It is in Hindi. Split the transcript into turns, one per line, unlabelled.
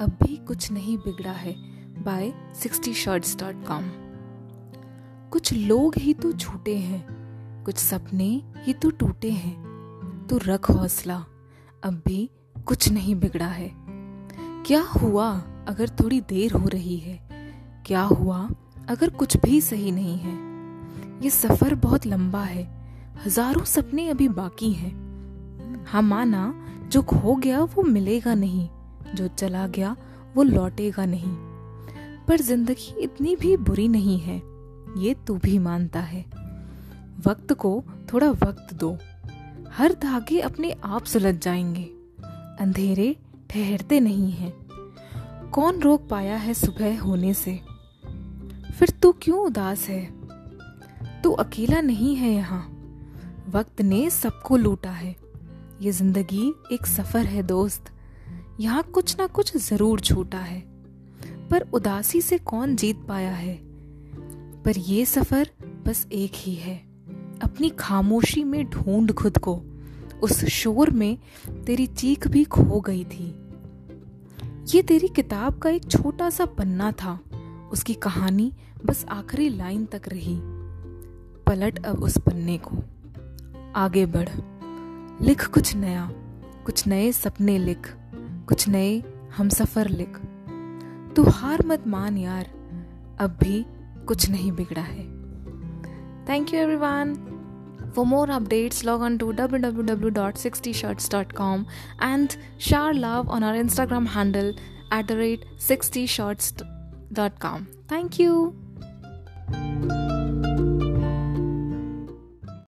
अब भी कुछ नहीं बिगड़ा है by sixty shirts dot com कुछ लोग ही तो छूटे हैं, कुछ सपने ही तो टूटे हैं। तो रख हौसला अब भी कुछ नहीं बिगड़ा है। क्या हुआ अगर थोड़ी देर हो रही है? क्या हुआ अगर कुछ भी सही नहीं है? ये सफ़र बहुत लंबा है, हज़ारों सपने अभी बाकी हैं। हाँ माना जो खो गया वो मिलेगा नहीं। जो चला गया, वो लौटेगा नहीं। पर ज़िंदगी इतनी भी बुरी नहीं है, ये तू भी मानता है। वक्त को थोड़ा वक्त दो। हर धागे अपने आप सुलझ जाएँगे। अंधेरे ठहरते नहीं हैं। कौन रोक पाया है सुबह होने से? फिर तू क्यों उदास है? तू अकेला नहीं है यहाँ। वक्त ने सबको लूटा है। ये ज़िंदगी एक सफ़र है, दोस्त। यहाँ कुछ ना कुछ ज़रूर छूटा है। पर उदासी से कौन जीत पाया है? पर ये सफ़र बस एक ही है। अपनी खामोशी में ढूंढ खुद को। उस शोर में तेरी चीख भी खो गई थी। ये तेरी किताब का एक छोटा सा पन्ना था। उसकी कहानी बस आखिरी लाइन तक रही। पलट अब उस पन्ने को। आगे बढ़। लिख कुछ नया। कुछ नए सपने लिख। कुछ नए हम सफ़र लिख। तू हार मत मान यार, अब भी कुछ नहीं बिगड़ा है। Thank you everyone for more updates log on to W W W dot sixty shirts dot com and share love on our Instagram handle at the rate sixty shirts dot com thank you